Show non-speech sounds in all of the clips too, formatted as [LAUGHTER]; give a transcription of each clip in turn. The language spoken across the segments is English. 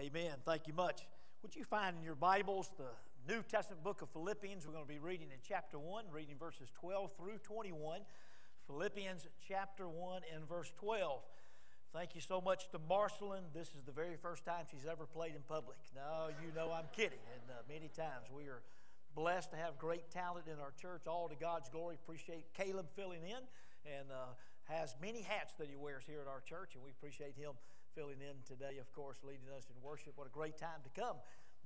Amen. Thank you much. Would you find in your Bibles the New Testament book of Philippians? We're going to be reading in chapter 1, reading verses 12 through 21. Philippians chapter 1 and verse 12. Thank you so much to Marceline. This is the very first time she's ever played in public. No, you know I'm kidding. And uh, many times we are blessed to have great talent in our church, all to God's glory. Appreciate Caleb filling in and uh, has many hats that he wears here at our church, and we appreciate him filling in today, of course, leading us in worship. What a great time to come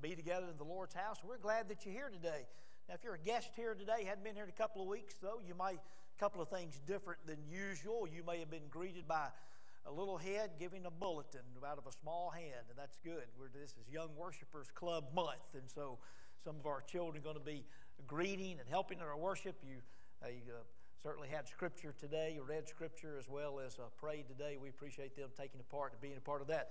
be together in the Lord's house. We're glad that you're here today. Now, if you're a guest here today, hadn't been here in a couple of weeks, though, you might, a couple of things different than usual. You may have been greeted by a little head giving a bulletin out of a small hand, and that's good. We're, this is Young Worshipers Club month, and so some of our children are going to be greeting and helping in our worship. You, uh, certainly had scripture today, read scripture as well as uh, prayed today. We appreciate them taking a part and being a part of that.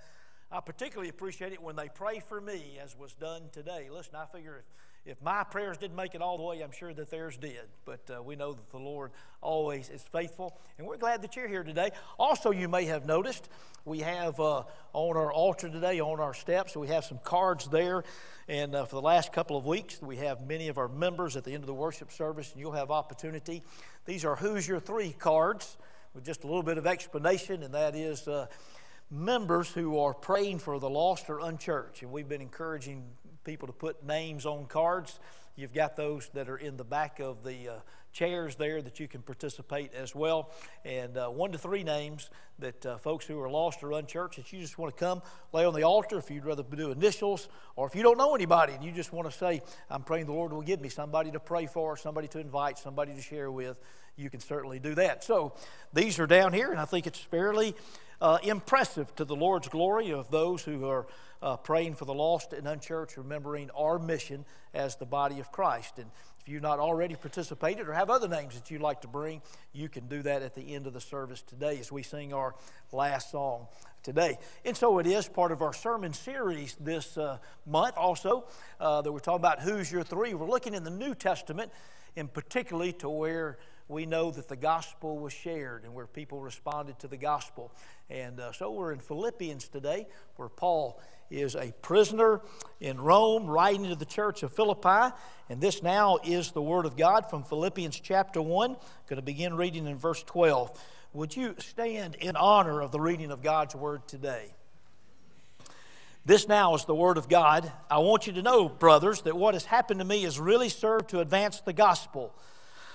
I particularly appreciate it when they pray for me, as was done today. Listen, I figure if if my prayers didn't make it all the way, I'm sure that theirs did. But uh, we know that the Lord always is faithful. And we're glad that you're here today. Also, you may have noticed we have uh, on our altar today, on our steps, we have some cards there. And uh, for the last couple of weeks, we have many of our members at the end of the worship service, and you'll have opportunity. These are Who's Your Three cards with just a little bit of explanation, and that is uh, members who are praying for the lost or unchurched. And we've been encouraging people to put names on cards. You've got those that are in the back of the uh, chairs there that you can participate as well. And uh, one to three names that uh, folks who are lost or unchurched that you just want to come lay on the altar if you'd rather do initials, or if you don't know anybody and you just want to say, I'm praying the Lord will give me somebody to pray for, somebody to invite, somebody to share with, you can certainly do that. So these are down here, and I think it's fairly uh, impressive to the Lord's glory of those who are uh, praying for the lost and unchurched, remembering our mission as the body of Christ. And if you've not already participated or have other names that you'd like to bring, you can do that at the end of the service today as we sing our last song today. And so it is part of our sermon series this uh, month also uh, that we're talking about Who's Your Three. We're looking in the New Testament, and particularly to where we know that the gospel was shared and where people responded to the gospel. And uh, so we're in Philippians today, where Paul is a prisoner in Rome, writing to the church of Philippi. And this now is the Word of God from Philippians chapter 1. I'm going to begin reading in verse 12. Would you stand in honor of the reading of God's Word today? This now is the Word of God. I want you to know, brothers, that what has happened to me has really served to advance the gospel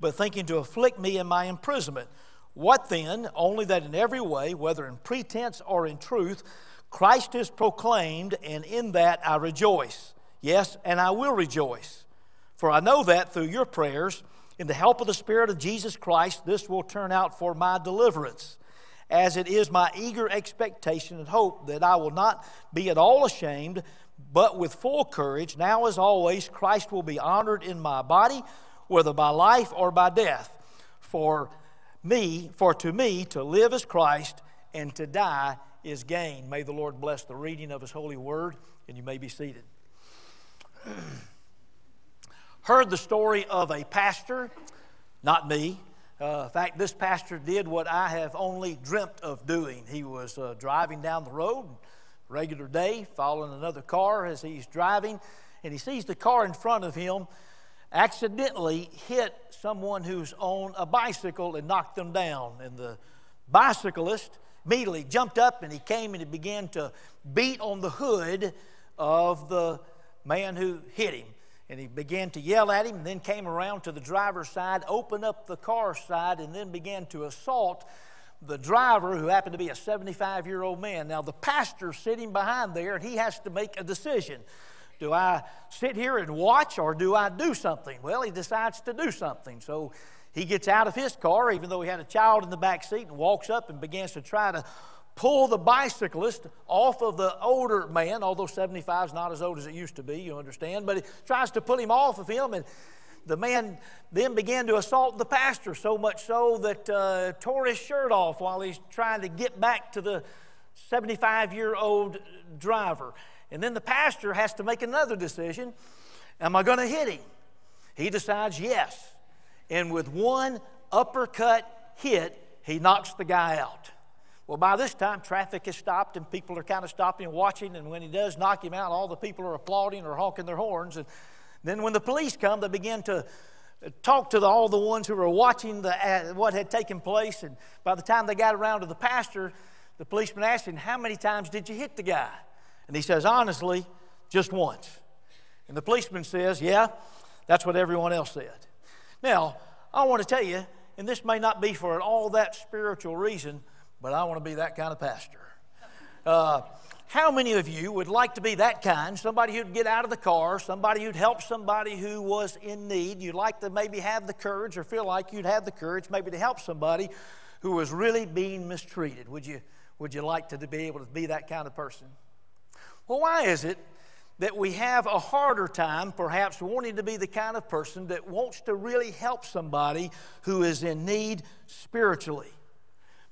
but thinking to afflict me in my imprisonment. What then? Only that in every way, whether in pretense or in truth, Christ is proclaimed, and in that I rejoice. Yes, and I will rejoice. For I know that through your prayers, in the help of the Spirit of Jesus Christ, this will turn out for my deliverance. As it is my eager expectation and hope that I will not be at all ashamed, but with full courage, now as always, Christ will be honored in my body whether by life or by death. For me, for to me, to live is Christ, and to die is gain. May the Lord bless the reading of His holy word, and you may be seated. [CLEARS THROAT] Heard the story of a pastor, not me. Uh, in fact, this pastor did what I have only dreamt of doing. He was uh, driving down the road, regular day, following another car as he's driving, and he sees the car in front of him accidentally hit someone who's on a bicycle and knocked them down. And the bicyclist immediately jumped up and he came and he began to beat on the hood of the man who hit him. And he began to yell at him and then came around to the driver's side, opened up the car side, and then began to assault the driver, who happened to be a 75 year old man. Now, the pastor's sitting behind there and he has to make a decision. Do I sit here and watch or do I do something? Well, he decides to do something. So he gets out of his car, even though he had a child in the back seat, and walks up and begins to try to pull the bicyclist off of the older man, although 75 is not as old as it used to be, you understand, but he tries to pull him off of him, and the man then began to assault the pastor, so much so that uh, tore his shirt off while he's trying to get back to the 75 year old driver. And then the pastor has to make another decision Am I going to hit him? He decides yes. And with one uppercut hit, he knocks the guy out. Well, by this time, traffic has stopped and people are kind of stopping and watching. And when he does knock him out, all the people are applauding or honking their horns. And then when the police come, they begin to talk to the, all the ones who were watching the, uh, what had taken place. And by the time they got around to the pastor, the policeman asked him, How many times did you hit the guy? And he says, Honestly, just once. And the policeman says, Yeah, that's what everyone else said. Now, I want to tell you, and this may not be for all that spiritual reason, but I want to be that kind of pastor. Uh, how many of you would like to be that kind? Somebody who'd get out of the car, somebody who'd help somebody who was in need. You'd like to maybe have the courage or feel like you'd have the courage maybe to help somebody who was really being mistreated. Would you, would you like to be able to be that kind of person? Well, why is it that we have a harder time perhaps wanting to be the kind of person that wants to really help somebody who is in need spiritually?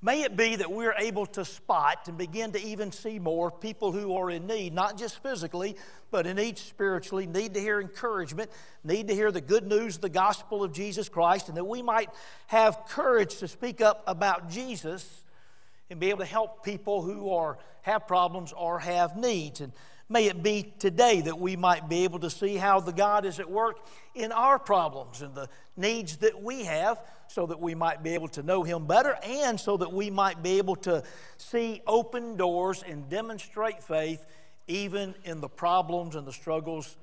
May it be that we're able to spot and begin to even see more people who are in need, not just physically, but in need spiritually, need to hear encouragement, need to hear the good news of the gospel of Jesus Christ, and that we might have courage to speak up about Jesus and be able to help people who are have problems or have needs. And may it be today that we might be able to see how the God is at work in our problems and the needs that we have so that we might be able to know him better and so that we might be able to see open doors and demonstrate faith even in the problems and the struggles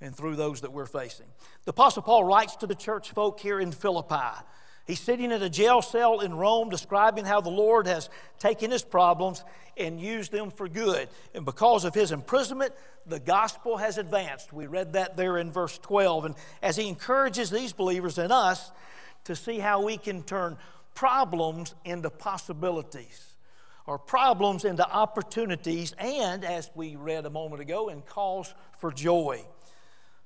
and through those that we're facing. The Apostle Paul writes to the church folk here in Philippi. He's sitting in a jail cell in Rome describing how the Lord has taken his problems and used them for good. And because of his imprisonment, the gospel has advanced. We read that there in verse 12. And as he encourages these believers and us to see how we can turn problems into possibilities or problems into opportunities, and as we read a moment ago, in cause for joy.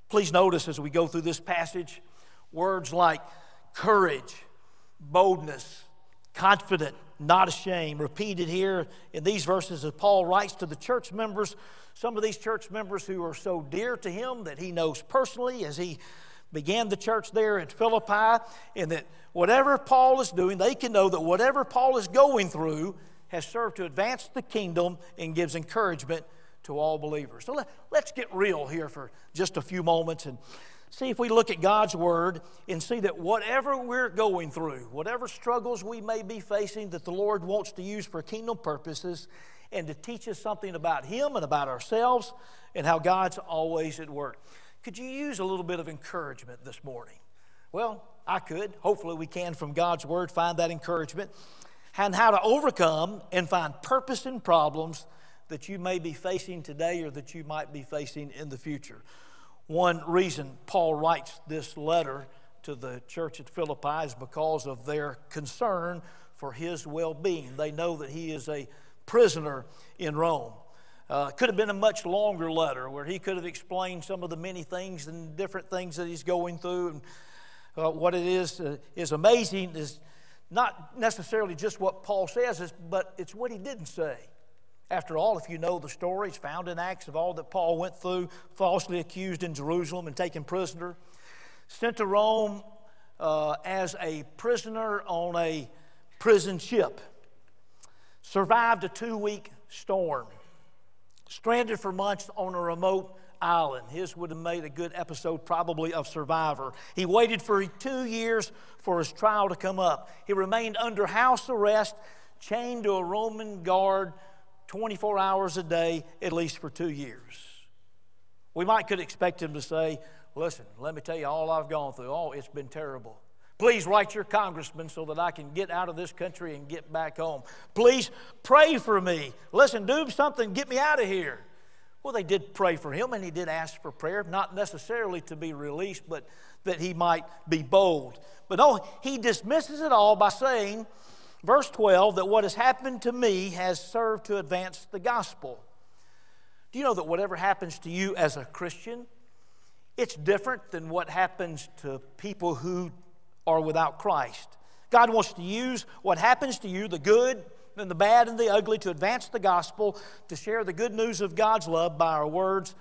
Please notice as we go through this passage words like courage boldness, confident, not ashamed, repeated here in these verses as Paul writes to the church members, some of these church members who are so dear to him that he knows personally as he began the church there in Philippi, and that whatever Paul is doing, they can know that whatever Paul is going through has served to advance the kingdom and gives encouragement to all believers. So let, us get real here for just a few moments and see if we look at God's Word and see that whatever we're going through, whatever struggles we may be facing, that the Lord wants to use for kingdom purposes and to teach us something about Him and about ourselves and how God's always at work. Could you use a little bit of encouragement this morning? Well, I could. Hopefully, we can from God's Word find that encouragement and how to overcome and find purpose in problems that you may be facing today or that you might be facing in the future. One reason Paul writes this letter to the church at Philippi is because of their concern for his well being. They know that he is a prisoner in Rome. Uh, could have been a much longer letter where he could have explained some of the many things and different things that he's going through. And uh, what it is uh, is amazing is not necessarily just what Paul says, but it's what he didn't say. After all, if you know the stories found in Acts of all that Paul went through, falsely accused in Jerusalem and taken prisoner, sent to Rome uh, as a prisoner on a prison ship, survived a two week storm, stranded for months on a remote island. His would have made a good episode, probably, of Survivor. He waited for two years for his trial to come up. He remained under house arrest, chained to a Roman guard 24 hours a day, at least for two years. We might could expect him to say, Listen, let me tell you all I've gone through. Oh, it's been terrible. Please write your congressman so that I can get out of this country and get back home. Please pray for me. Listen, do something, get me out of here. Well, they did pray for him, and he did ask for prayer, not necessarily to be released, but that he might be bold. But no, he dismisses it all by saying, verse 12, that what has happened to me has served to advance the gospel. Do you know that whatever happens to you as a Christian, it's different than what happens to people who are without Christ? God wants to use what happens to you, the good and the bad and the ugly, to advance the gospel, to share the good news of God's love by our words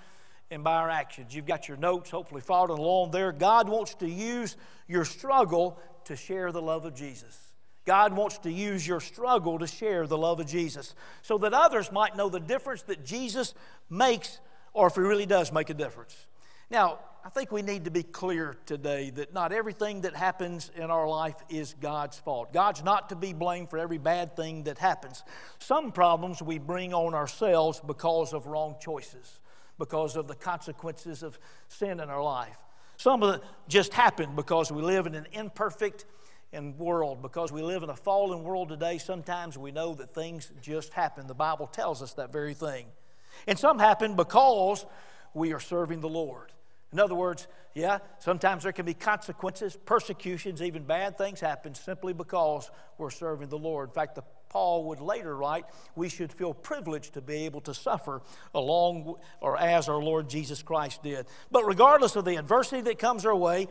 and by our actions. You've got your notes, hopefully following along there. God wants to use your struggle to share the love of Jesus. God wants to use your struggle to share the love of Jesus so that others might know the difference that Jesus makes or if he really does make a difference. Now, I think we need to be clear today that not everything that happens in our life is God's fault. God's not to be blamed for every bad thing that happens. Some problems we bring on ourselves because of wrong choices, because of the consequences of sin in our life. Some of it just happen because we live in an imperfect and world. Because we live in a fallen world today, sometimes we know that things just happen. The Bible tells us that very thing. And some happen because we are serving the Lord. In other words, yeah, sometimes there can be consequences, persecutions, even bad things happen simply because we're serving the Lord. In fact, the, Paul would later write, we should feel privileged to be able to suffer along or as our Lord Jesus Christ did. But regardless of the adversity that comes our way,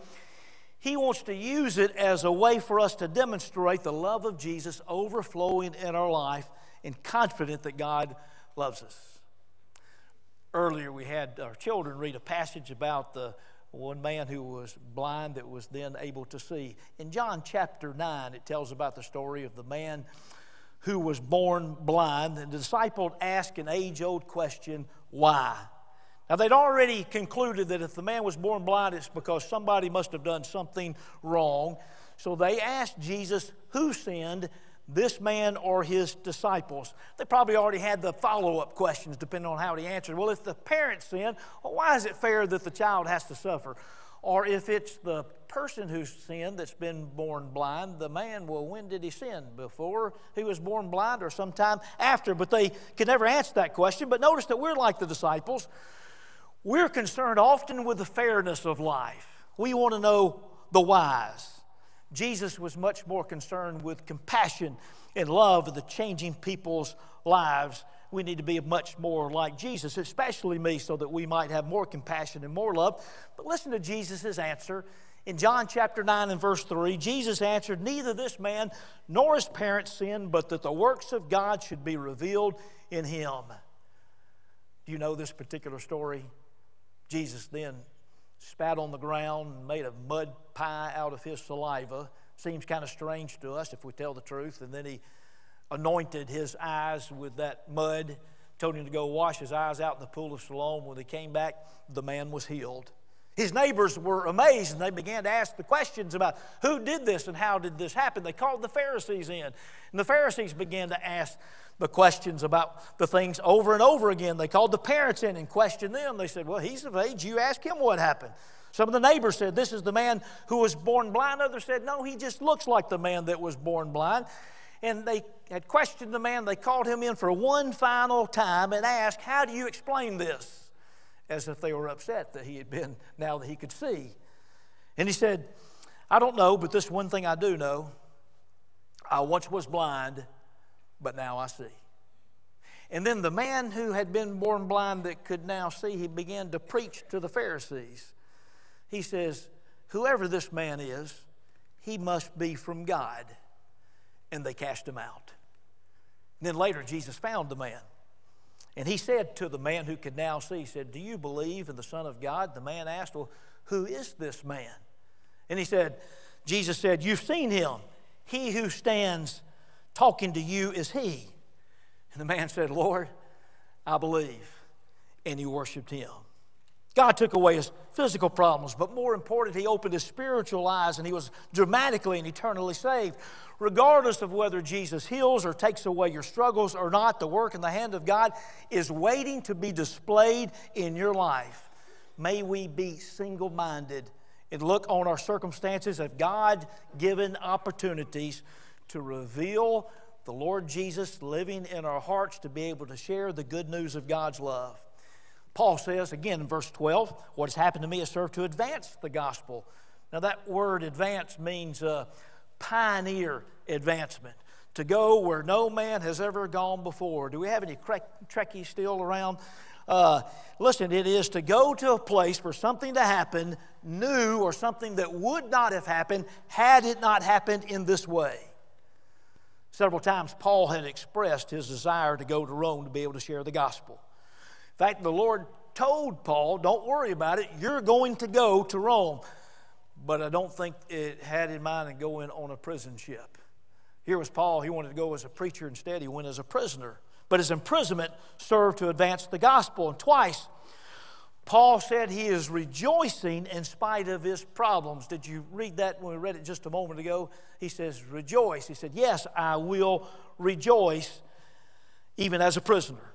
he wants to use it as a way for us to demonstrate the love of Jesus overflowing in our life and confident that God loves us. Earlier, we had our children read a passage about the one man who was blind that was then able to see. In John chapter 9, it tells about the story of the man who was born blind. And the disciple asked an age old question why? Now, they'd already concluded that if the man was born blind, it's because somebody must have done something wrong. So they asked Jesus, Who sinned, this man or his disciples? They probably already had the follow up questions depending on how he answered. Well, if the parents sinned, well, why is it fair that the child has to suffer? Or if it's the person who's sinned that's been born blind, the man, well, when did he sin? Before he was born blind or sometime after? But they could never answer that question. But notice that we're like the disciples. We're concerned often with the fairness of life. We want to know the whys. Jesus was much more concerned with compassion and love of the changing people's lives. We need to be much more like Jesus, especially me, so that we might have more compassion and more love. But listen to Jesus' answer. In John chapter 9 and verse 3, Jesus answered, Neither this man nor his parents sinned, but that the works of God should be revealed in him. Do you know this particular story? Jesus then spat on the ground and made a mud pie out of his saliva. Seems kind of strange to us if we tell the truth. And then he anointed his eyes with that mud, told him to go wash his eyes out in the pool of Siloam. When he came back, the man was healed. His neighbors were amazed and they began to ask the questions about who did this and how did this happen. They called the Pharisees in. And the Pharisees began to ask the questions about the things over and over again. They called the parents in and questioned them. They said, Well, he's of age. You ask him what happened. Some of the neighbors said, This is the man who was born blind. Others said, No, he just looks like the man that was born blind. And they had questioned the man. They called him in for one final time and asked, How do you explain this? As if they were upset that he had been, now that he could see. And he said, I don't know, but this one thing I do know. I once was blind, but now I see. And then the man who had been born blind that could now see, he began to preach to the Pharisees. He says, Whoever this man is, he must be from God. And they cast him out. And then later, Jesus found the man. And he said to the man who could now see, He said, Do you believe in the Son of God? The man asked, Well, who is this man? And he said, Jesus said, You've seen him. He who stands talking to you is he. And the man said, Lord, I believe. And he worshiped him. God took away his physical problems, but more important, he opened his spiritual eyes and he was dramatically and eternally saved. Regardless of whether Jesus heals or takes away your struggles or not, the work in the hand of God is waiting to be displayed in your life. May we be single minded and look on our circumstances as God given opportunities to reveal the Lord Jesus living in our hearts to be able to share the good news of God's love. Paul says again in verse 12, What has happened to me has served to advance the gospel. Now, that word advance means uh, pioneer advancement, to go where no man has ever gone before. Do we have any Trekkies still around? Uh, listen, it is to go to a place where something to happen new or something that would not have happened had it not happened in this way. Several times, Paul had expressed his desire to go to Rome to be able to share the gospel. In fact, the Lord told Paul, Don't worry about it, you're going to go to Rome. But I don't think it had in mind going on a prison ship. Here was Paul, he wanted to go as a preacher, instead, he went as a prisoner. But his imprisonment served to advance the gospel. And twice, Paul said he is rejoicing in spite of his problems. Did you read that when we read it just a moment ago? He says, Rejoice. He said, Yes, I will rejoice even as a prisoner.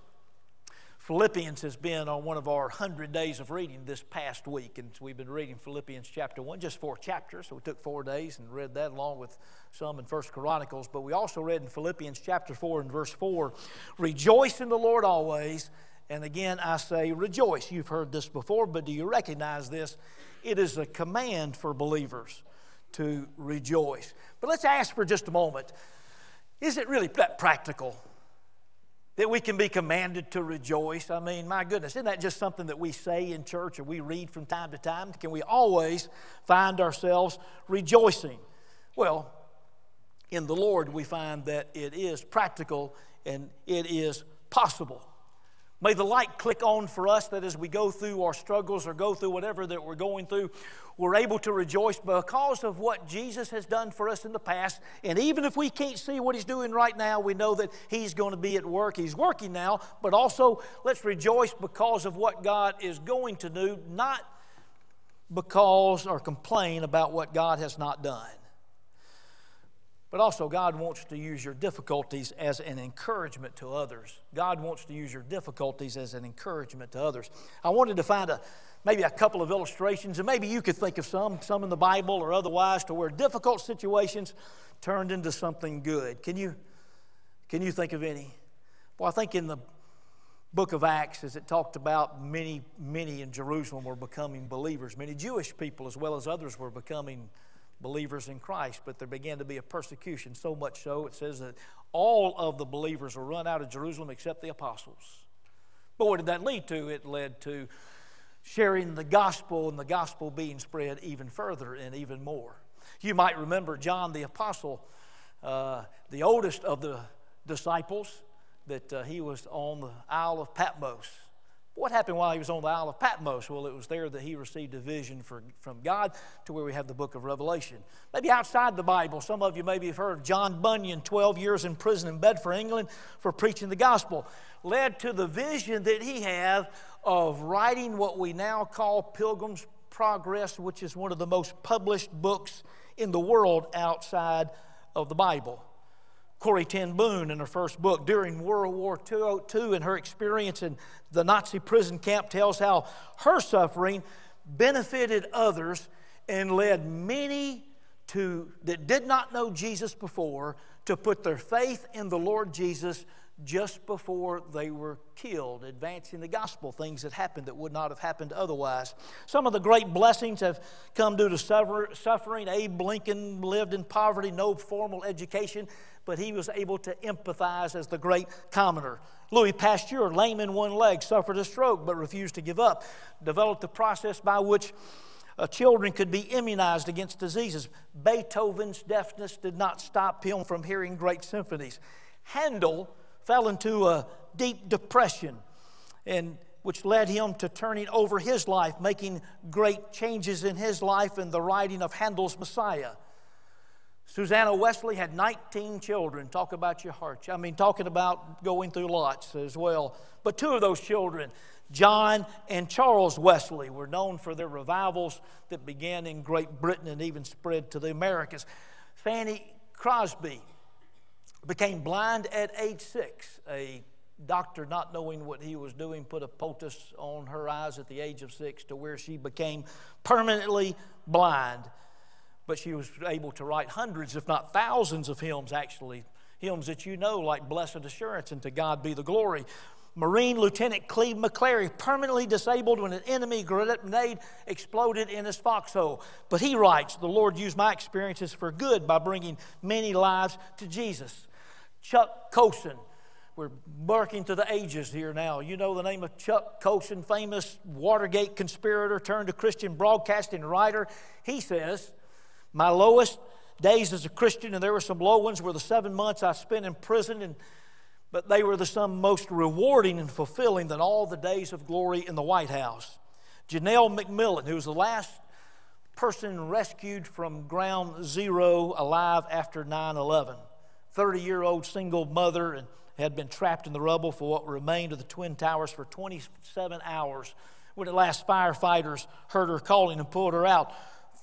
Philippians has been on one of our 100 days of reading this past week, and we've been reading Philippians chapter 1, just four chapters, so we took four days and read that along with some in First Chronicles. But we also read in Philippians chapter 4 and verse 4 Rejoice in the Lord always. And again, I say rejoice. You've heard this before, but do you recognize this? It is a command for believers to rejoice. But let's ask for just a moment is it really that practical? That we can be commanded to rejoice. I mean, my goodness, isn't that just something that we say in church or we read from time to time? Can we always find ourselves rejoicing? Well, in the Lord, we find that it is practical and it is possible. May the light click on for us that as we go through our struggles or go through whatever that we're going through, we're able to rejoice because of what Jesus has done for us in the past. And even if we can't see what He's doing right now, we know that He's going to be at work. He's working now, but also let's rejoice because of what God is going to do, not because or complain about what God has not done. But also, God wants to use your difficulties as an encouragement to others. God wants to use your difficulties as an encouragement to others. I wanted to find a maybe a couple of illustrations, and maybe you could think of some, some in the Bible or otherwise, to where difficult situations turned into something good. Can you, can you think of any? Well, I think in the book of Acts, as it talked about many, many in Jerusalem were becoming believers. Many Jewish people, as well as others, were becoming believers in Christ, but there began to be a persecution, so much so it says that all of the believers were run out of Jerusalem except the apostles. But what did that lead to? It led to sharing the gospel and the gospel being spread even further and even more. You might remember John the apostle, uh, the oldest of the disciples, that uh, he was on the Isle of Patmos what happened while he was on the Isle of Patmos? Well, it was there that he received a vision for, from God to where we have the book of Revelation. Maybe outside the Bible, some of you maybe have heard of John Bunyan, 12 years in prison in Bedford, England, for preaching the gospel. Led to the vision that he had of writing what we now call Pilgrim's Progress, which is one of the most published books in the world outside of the Bible. Corrie ten Boom in her first book during World War II and her experience in the Nazi prison camp tells how her suffering benefited others and led many to that did not know Jesus before to put their faith in the Lord Jesus just before they were killed, advancing the gospel, things that happened that would not have happened otherwise. Some of the great blessings have come due to suffering. Abe Lincoln lived in poverty, no formal education, but he was able to empathize as the great commoner. Louis Pasteur, lame in one leg, suffered a stroke but refused to give up, developed the process by which uh, children could be immunized against diseases. Beethoven's deafness did not stop him from hearing great symphonies. Handel fell into a deep depression, and which led him to turning over his life, making great changes in his life in the writing of Handel's Messiah. Susanna Wesley had 19 children. Talk about your heart. I mean, talking about going through lots as well. But two of those children, John and Charles Wesley, were known for their revivals that began in Great Britain and even spread to the Americas. Fanny Crosby became blind at age six. A doctor, not knowing what he was doing, put a poultice on her eyes at the age of six to where she became permanently blind. But she was able to write hundreds, if not thousands, of hymns, actually. Hymns that you know, like Blessed Assurance and To God Be the Glory. Marine Lieutenant Clebe McClary, permanently disabled when an enemy grenade exploded in his foxhole. But he writes, The Lord used my experiences for good by bringing many lives to Jesus. Chuck Colson. We're barking to the ages here now. You know the name of Chuck Colson, famous Watergate conspirator turned to Christian broadcasting writer. He says, My lowest days as a Christian, and there were some low ones, were the seven months I spent in prison, and, but they were the some most rewarding and fulfilling than all the days of glory in the White House. Genelle McMillan, who was the last person rescued from ground zero alive after 9 11. 30 year old single mother and had been trapped in the rubble for what remained of the Twin Towers for 27 hours. When at last firefighters heard her calling and pulled her out,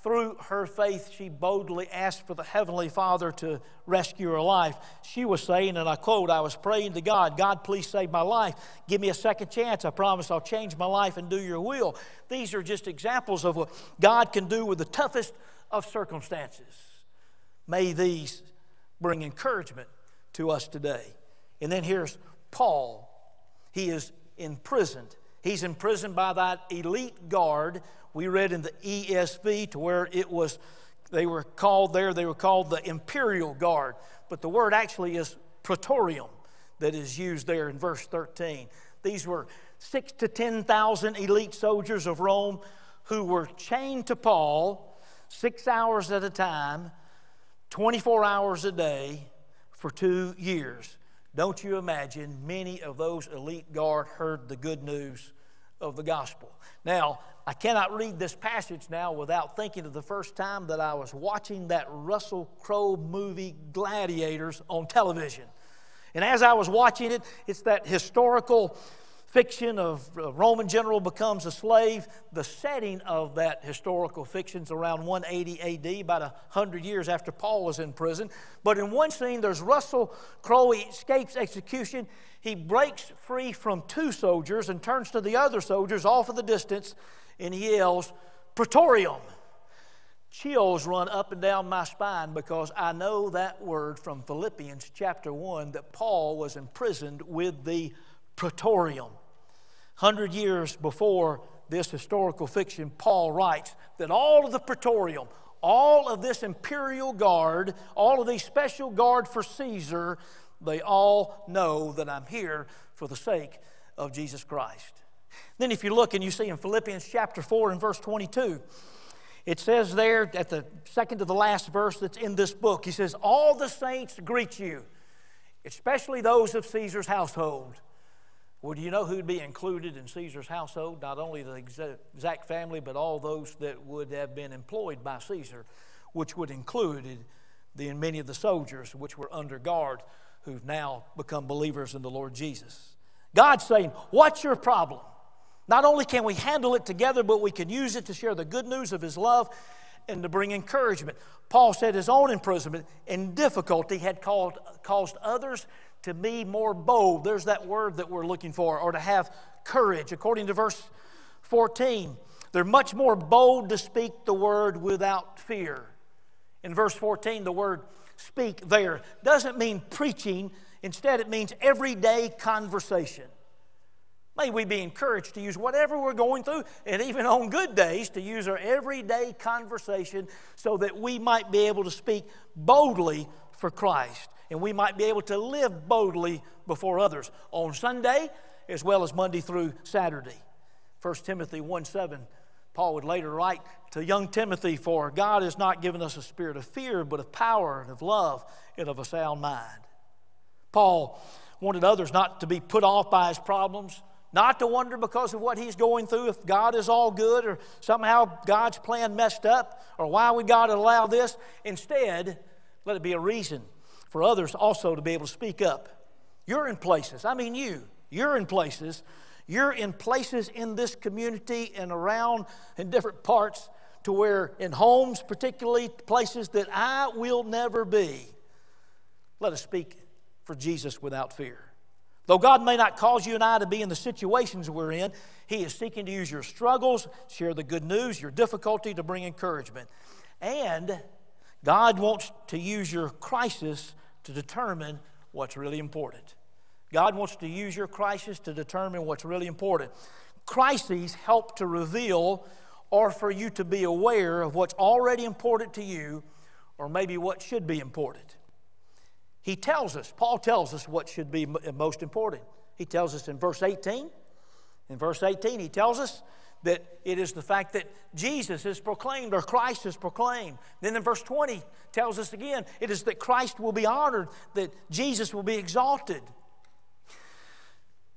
through her faith, she boldly asked for the Heavenly Father to rescue her life. She was saying, and I quote, I was praying to God, God, please save my life. Give me a second chance. I promise I'll change my life and do your will. These are just examples of what God can do with the toughest of circumstances. May these bring encouragement to us today. And then here's Paul. He is imprisoned. He's imprisoned by that elite guard. We read in the ESV to where it was, they were called there, they were called the imperial guard. But the word actually is praetorium that is used there in verse 13. These were six to 10,000 elite soldiers of Rome who were chained to Paul six hours at a time, 24 hours a day for two years. Don't you imagine many of those elite guard heard the good news of the gospel? Now, I cannot read this passage now without thinking of the first time that I was watching that Russell Crowe movie Gladiators on television. And as I was watching it, it's that historical fiction of a Roman general becomes a slave. The setting of that historical fiction is around 180 AD, about 100 years after Paul was in prison. But in one scene, there's Russell Crowe, escapes execution. He breaks free from two soldiers and turns to the other soldiers off in the distance and he yells, Praetorium. Chills run up and down my spine because I know that word from Philippians chapter 1 that Paul was imprisoned with the Praetorium. Hundred years before this historical fiction, Paul writes that all of the praetorium, all of this imperial guard, all of these special guard for Caesar, they all know that I'm here for the sake of Jesus Christ. Then, if you look and you see in Philippians chapter 4 and verse 22, it says there at the second to the last verse that's in this book, he says, All the saints greet you, especially those of Caesar's household. Well, do you know who'd be included in Caesar's household? Not only the exact family, but all those that would have been employed by Caesar, which would include the many of the soldiers which were under guard who've now become believers in the Lord Jesus. God's saying, What's your problem? Not only can we handle it together, but we can use it to share the good news of His love and to bring encouragement. Paul said his own imprisonment and difficulty had called, caused others to be more bold. There's that word that we're looking for, or to have courage. According to verse 14, they're much more bold to speak the word without fear. In verse 14, the word speak there doesn't mean preaching, instead, it means everyday conversation. May we be encouraged to use whatever we're going through, and even on good days, to use our everyday conversation so that we might be able to speak boldly for Christ and we might be able to live boldly before others on Sunday as well as Monday through Saturday. 1 Timothy 1 7, Paul would later write to young Timothy, For God has not given us a spirit of fear, but of power and of love and of a sound mind. Paul wanted others not to be put off by his problems, not to wonder because of what he's going through if God is all good or somehow God's plan messed up or why would God allow this. Instead, let it be a reason for others also to be able to speak up. You're in places, I mean, you, you're in places, you're in places in this community and around in different parts to where, in homes, particularly places that I will never be, let us speak for Jesus without fear. Though God may not cause you and I to be in the situations we're in, He is seeking to use your struggles, share the good news, your difficulty to bring encouragement. And God wants to use your crisis to determine what's really important. God wants to use your crisis to determine what's really important. Crises help to reveal or for you to be aware of what's already important to you or maybe what should be important. He tells us, Paul tells us what should be most important. He tells us in verse 18, in verse 18, he tells us that it is the fact that Jesus is proclaimed or Christ is proclaimed. Then in verse 20 tells us again, it is that Christ will be honored, that Jesus will be exalted.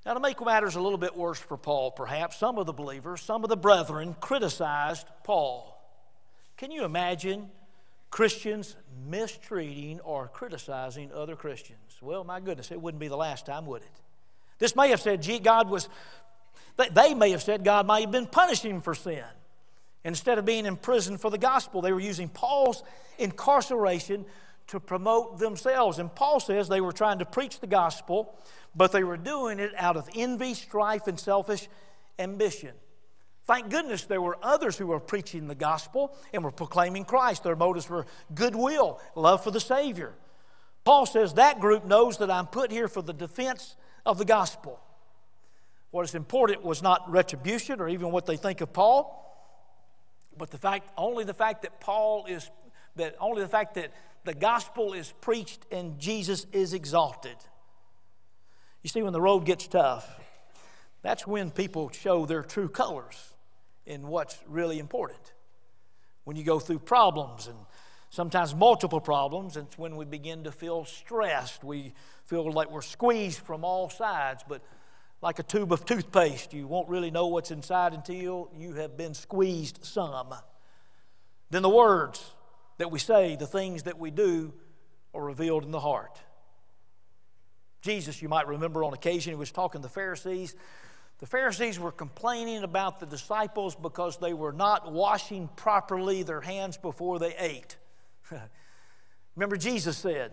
Now, to make matters a little bit worse for Paul, perhaps, some of the believers, some of the brethren criticized Paul. Can you imagine Christians mistreating or criticizing other Christians? Well, my goodness, it wouldn't be the last time, would it? This may have said, gee, God was they may have said God might have been punishing for sin. Instead of being in prison for the gospel, they were using Paul's incarceration to promote themselves. And Paul says they were trying to preach the gospel, but they were doing it out of envy, strife, and selfish ambition. Thank goodness there were others who were preaching the gospel and were proclaiming Christ. Their motives were goodwill, love for the Savior. Paul says that group knows that I'm put here for the defense of the gospel. What is important was not retribution or even what they think of Paul, but the fact, only the fact that Paul is, that only the fact that the gospel is preached and Jesus is exalted. You see, when the road gets tough, that's when people show their true colors in what's really important. When you go through problems and sometimes multiple problems, it's when we begin to feel stressed. We feel like we're squeezed from all sides, but like a tube of toothpaste. You won't really know what's inside until you have been squeezed some. Then the words that we say, the things that we do, are revealed in the heart. Jesus, you might remember on occasion, he was talking to the Pharisees. The Pharisees were complaining about the disciples because they were not washing properly their hands before they ate. [LAUGHS] remember, Jesus said,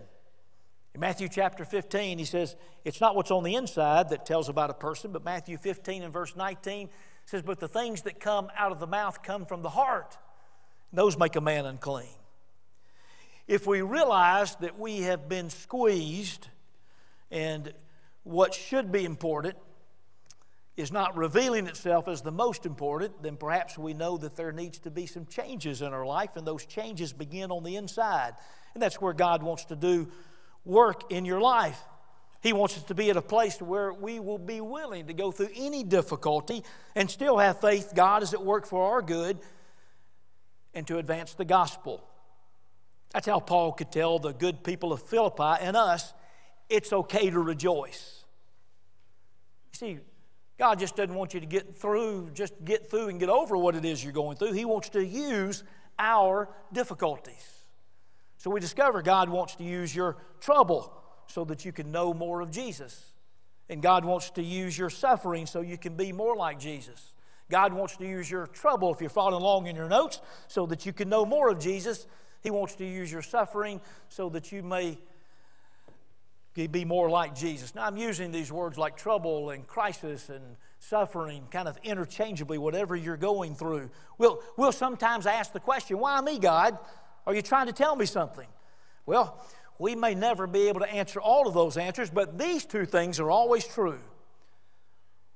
in Matthew chapter 15, he says, It's not what's on the inside that tells about a person, but Matthew 15 and verse 19 says, But the things that come out of the mouth come from the heart. Those make a man unclean. If we realize that we have been squeezed and what should be important is not revealing itself as the most important, then perhaps we know that there needs to be some changes in our life, and those changes begin on the inside. And that's where God wants to do work in your life. He wants us to be at a place where we will be willing to go through any difficulty and still have faith God is at work for our good and to advance the gospel. That's how Paul could tell the good people of Philippi and us it's okay to rejoice. You see, God just doesn't want you to get through, just get through and get over what it is you're going through. He wants to use our difficulties. So we discover God wants to use your trouble so that you can know more of Jesus. And God wants to use your suffering so you can be more like Jesus. God wants to use your trouble, if you're following along in your notes, so that you can know more of Jesus. He wants to use your suffering so that you may be more like Jesus. Now, I'm using these words like trouble and crisis and suffering kind of interchangeably, whatever you're going through. We'll, we'll sometimes ask the question, Why me, God? Are you trying to tell me something? Well, we may never be able to answer all of those answers, but these two things are always true.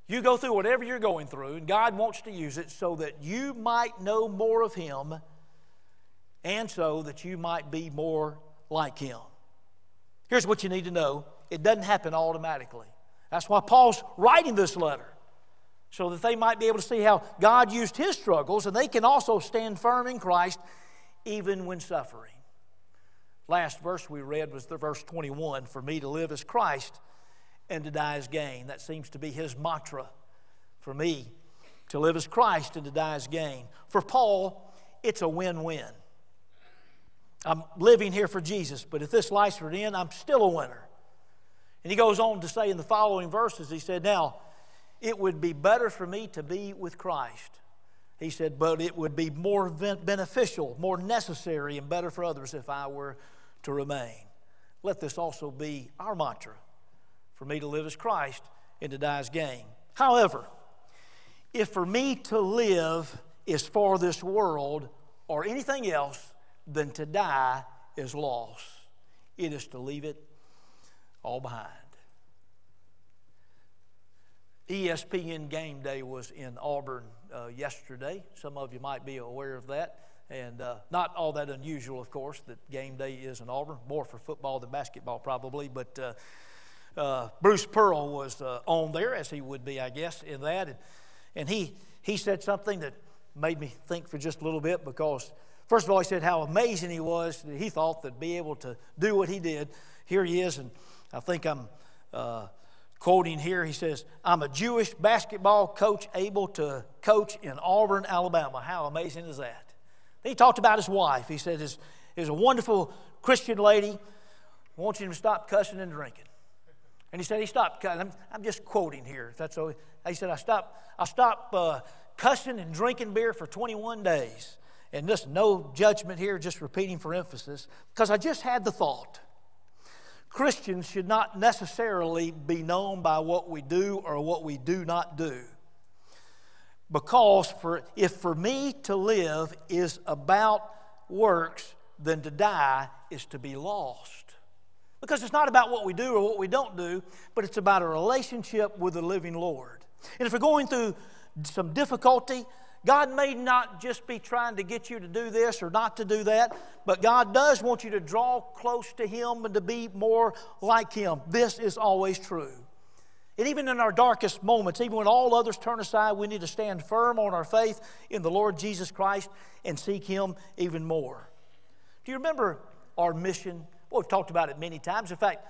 You go through whatever you're going through, and God wants to use it so that you might know more of Him and so that you might be more like Him. Here's what you need to know it doesn't happen automatically. That's why Paul's writing this letter, so that they might be able to see how God used his struggles and they can also stand firm in Christ even when suffering. Last verse we read was the verse 21 For me to live as Christ and to die as gain. That seems to be his mantra. For me to live as Christ and to die as gain. For Paul, it's a win win. I'm living here for Jesus, but if this life's for the end, I'm still a winner. And he goes on to say in the following verses, he said, Now, it would be better for me to be with Christ he said, but it would be more beneficial, more necessary, and better for others if I were to remain. Let this also be our mantra for me to live as Christ and to die as gain. However, if for me to live is for this world or anything else, then to die is loss. It is to leave it all behind. ESPN Game Day was in Auburn uh, yesterday. Some of you might be aware of that. And uh, not all that unusual, of course, that game day is in Auburn, more for football than basketball, probably. But uh, uh, Bruce Pearl was uh, on there, as he would be, I guess, in that. And, and he, he said something that made me think for just a little bit because, first of all, he said how amazing he was that he thought that be able to do what he did. Here he is, and I think I'm uh, quoting here, he says, I'm a Jewish basketball coach able to coach in Auburn, Alabama. How amazing is that? He talked about his wife. He said, his, his a wonderful Christian lady, wants him to stop cussing and drinking. And he said he stopped cussing. I'm, I'm just quoting here. That's all. He said, I stopped, I stopped uh, cussing and drinking beer for 21 days. And just no judgment here, just repeating for emphasis, because I just had the thought. Christians should not necessarily be known by what we do or what we do not do. Because for, if for me to live is about works, then to die is to be lost. Because it's not about what we do or what we don't do, but it's about a relationship with the living Lord. And if we're going through some difficulty, God may not just be trying to get you to do this or not to do that, but God does want you to draw close to Him and to be more like Him. This is always true. And even in our darkest moments, even when all others turn aside, we need to stand firm on our faith in the Lord Jesus Christ and seek Him even more. Do you remember our mission? Well, we've talked about it many times. In fact,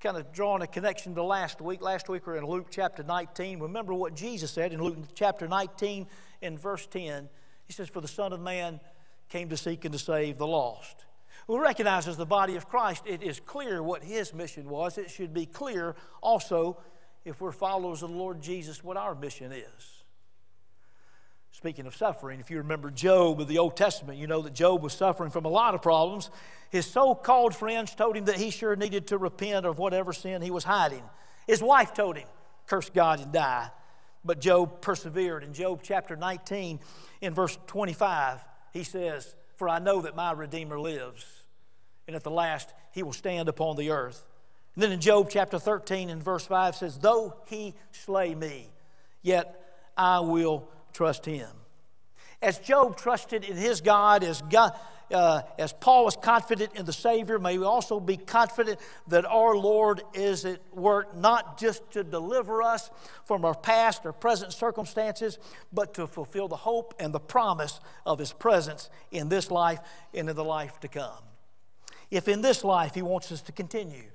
kind of drawing a connection to last week. Last week we were in Luke chapter 19. Remember what Jesus said in Luke chapter 19 in verse 10. He says, For the Son of Man came to seek and to save the lost. We recognize as the body of Christ, it is clear what his mission was. It should be clear also, if we're followers of the Lord Jesus, what our mission is. Speaking of suffering, if you remember Job of the Old Testament, you know that Job was suffering from a lot of problems. His so called friends told him that he sure needed to repent of whatever sin he was hiding. His wife told him, curse God and die. But Job persevered. In Job chapter 19, in verse 25, he says, For I know that my Redeemer lives, and at the last he will stand upon the earth. And then in Job chapter 13, in verse 5, says, Though he slay me, yet I will trust him. As Job trusted in his God, as, God, uh, as Paul was confident in the Savior, may we also be confident that our Lord is at work not just to deliver us from our past or present circumstances, but to fulfill the hope and the promise of his presence in this life and in the life to come. If in this life he wants us to continue,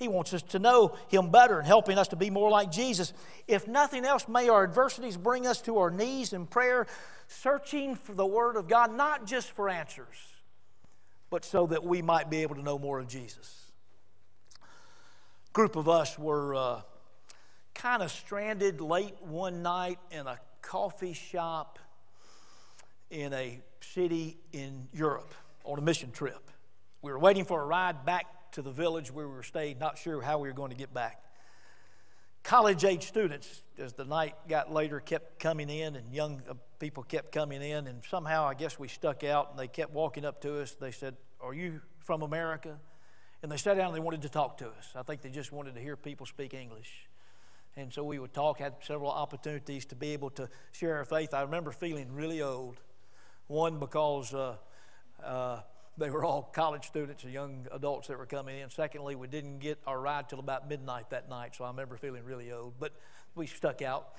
he wants us to know Him better and helping us to be more like Jesus. If nothing else, may our adversities bring us to our knees in prayer, searching for the Word of God, not just for answers, but so that we might be able to know more of Jesus. A group of us were uh, kind of stranded late one night in a coffee shop in a city in Europe on a mission trip. We were waiting for a ride back to the village where we were staying, not sure how we were going to get back. College age students, as the night got later, kept coming in, and young people kept coming in, and somehow I guess we stuck out, and they kept walking up to us. They said, Are you from America? And they sat down and they wanted to talk to us. I think they just wanted to hear people speak English. And so we would talk, had several opportunities to be able to share our faith. I remember feeling really old. One, because uh, uh, they were all college students and young adults that were coming in. Secondly, we didn't get our ride till about midnight that night, so I remember feeling really old. But we stuck out.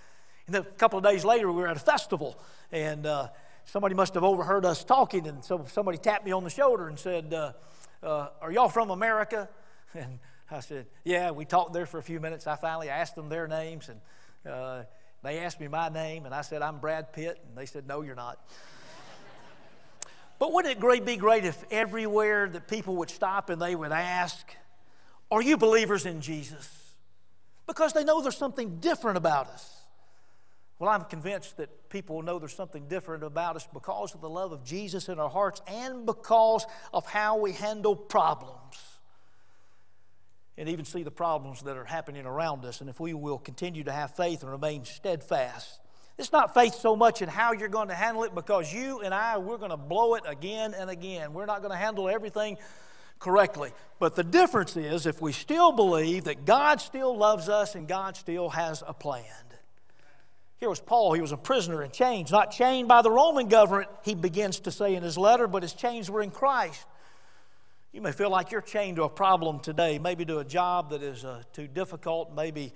And a couple of days later, we were at a festival, and uh, somebody must have overheard us talking, and so somebody tapped me on the shoulder and said, uh, uh, "Are y'all from America?" [LAUGHS] And I said, "Yeah." We talked there for a few minutes. I finally asked them their names, and uh, they asked me my name, and I said, "I'm Brad Pitt," and they said, "No, you're not." But wouldn't it be great if everywhere that people would stop and they would ask, Are you believers in Jesus? Because they know there's something different about us. Well, I'm convinced that people know there's something different about us because of the love of Jesus in our hearts and because of how we handle problems. And even see the problems that are happening around us. And if we will continue to have faith and remain steadfast, it's not faith so much in how you're going to handle it because you and I, we're going to blow it again and again. We're not going to handle everything correctly. But the difference is if we still believe that God still loves us and God still has a plan. Here was Paul. He was a prisoner in chains, not chained by the Roman government, he begins to say in his letter, but his chains were in Christ. You may feel like you're chained to a problem today, maybe to a job that is uh, too difficult, maybe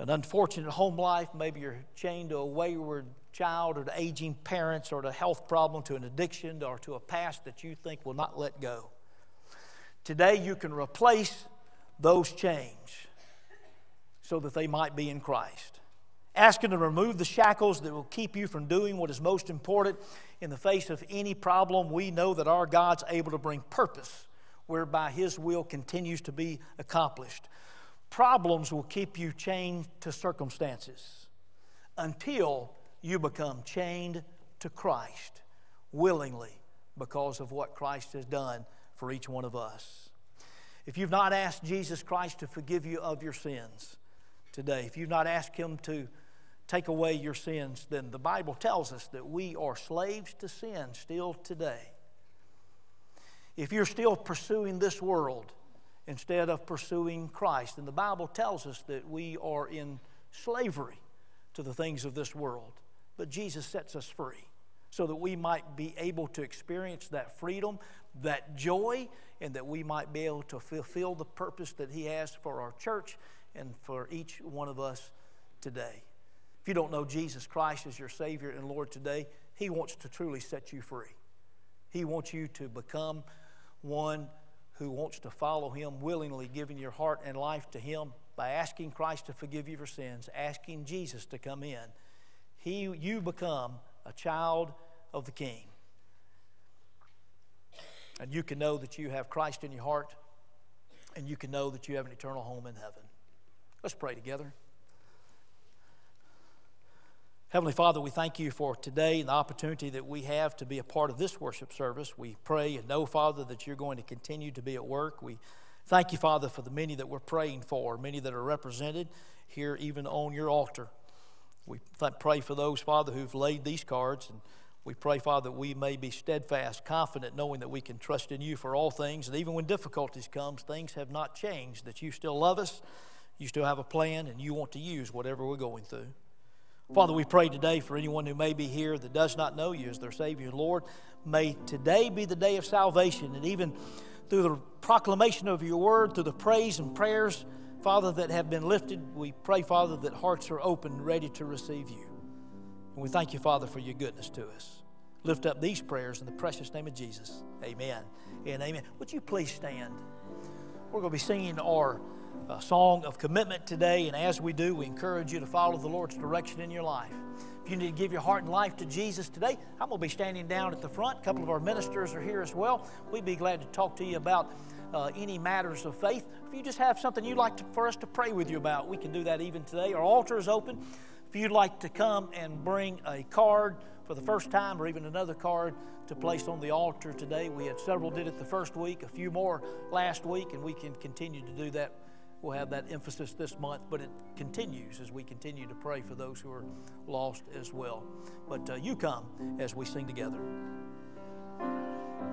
an unfortunate home life, maybe you're chained to a wayward child or to aging parents or to a health problem, to an addiction or to a past that you think will not let go. Today, you can replace those chains so that they might be in Christ. Ask Him to remove the shackles that will keep you from doing what is most important in the face of any problem. We know that our God's able to bring purpose whereby His will continues to be accomplished. Problems will keep you chained to circumstances until you become chained to Christ willingly because of what Christ has done for each one of us. If you've not asked Jesus Christ to forgive you of your sins today, if you've not asked Him to take away your sins, then the Bible tells us that we are slaves to sin still today. If you're still pursuing this world instead of pursuing Christ, then the Bible tells us that we are in slavery to the things of this world. But Jesus sets us free so that we might be able to experience that freedom, that joy, and that we might be able to fulfill the purpose that He has for our church and for each one of us today. If you don't know Jesus Christ as your Savior and Lord today, He wants to truly set you free. He wants you to become one who wants to follow Him willingly, giving your heart and life to Him by asking Christ to forgive you for sins, asking Jesus to come in. He, you become a child of the King. And you can know that you have Christ in your heart, and you can know that you have an eternal home in heaven. Let's pray together. Heavenly Father, we thank you for today and the opportunity that we have to be a part of this worship service. We pray and know, Father, that you're going to continue to be at work. We thank you, Father, for the many that we're praying for, many that are represented here, even on your altar. We pray for those, Father, who've laid these cards, and we pray, Father, that we may be steadfast, confident, knowing that we can trust in you for all things. And even when difficulties comes, things have not changed, that you still love us, you still have a plan, and you want to use whatever we're going through. Father, we pray today for anyone who may be here that does not know you as their Savior Lord. May today be the day of salvation, and even through the proclamation of your word, through the praise and prayers, Father, that have been lifted, we pray, Father, that hearts are open, ready to receive you. And we thank you, Father, for your goodness to us. Lift up these prayers in the precious name of Jesus. Amen and amen. Would you please stand? We're going to be singing our a song of commitment today. And as we do, we encourage you to follow the Lord's direction in your life. If you need to give your heart and life to Jesus today, I'm going to be standing down at the front. A couple of our ministers are here as well. We'd be glad to talk to you about uh, any matters of faith. If you just have something you'd like to, for us to pray with you about, we can do that even today. Our altar is open. If you'd like to come and bring a card for the first time or even another card to place on the altar today, we had several did it the first week, a few more last week, and we can continue to do that We'll have that emphasis this month, but it continues as we continue to pray for those who are lost as well. But uh, you come as we sing together.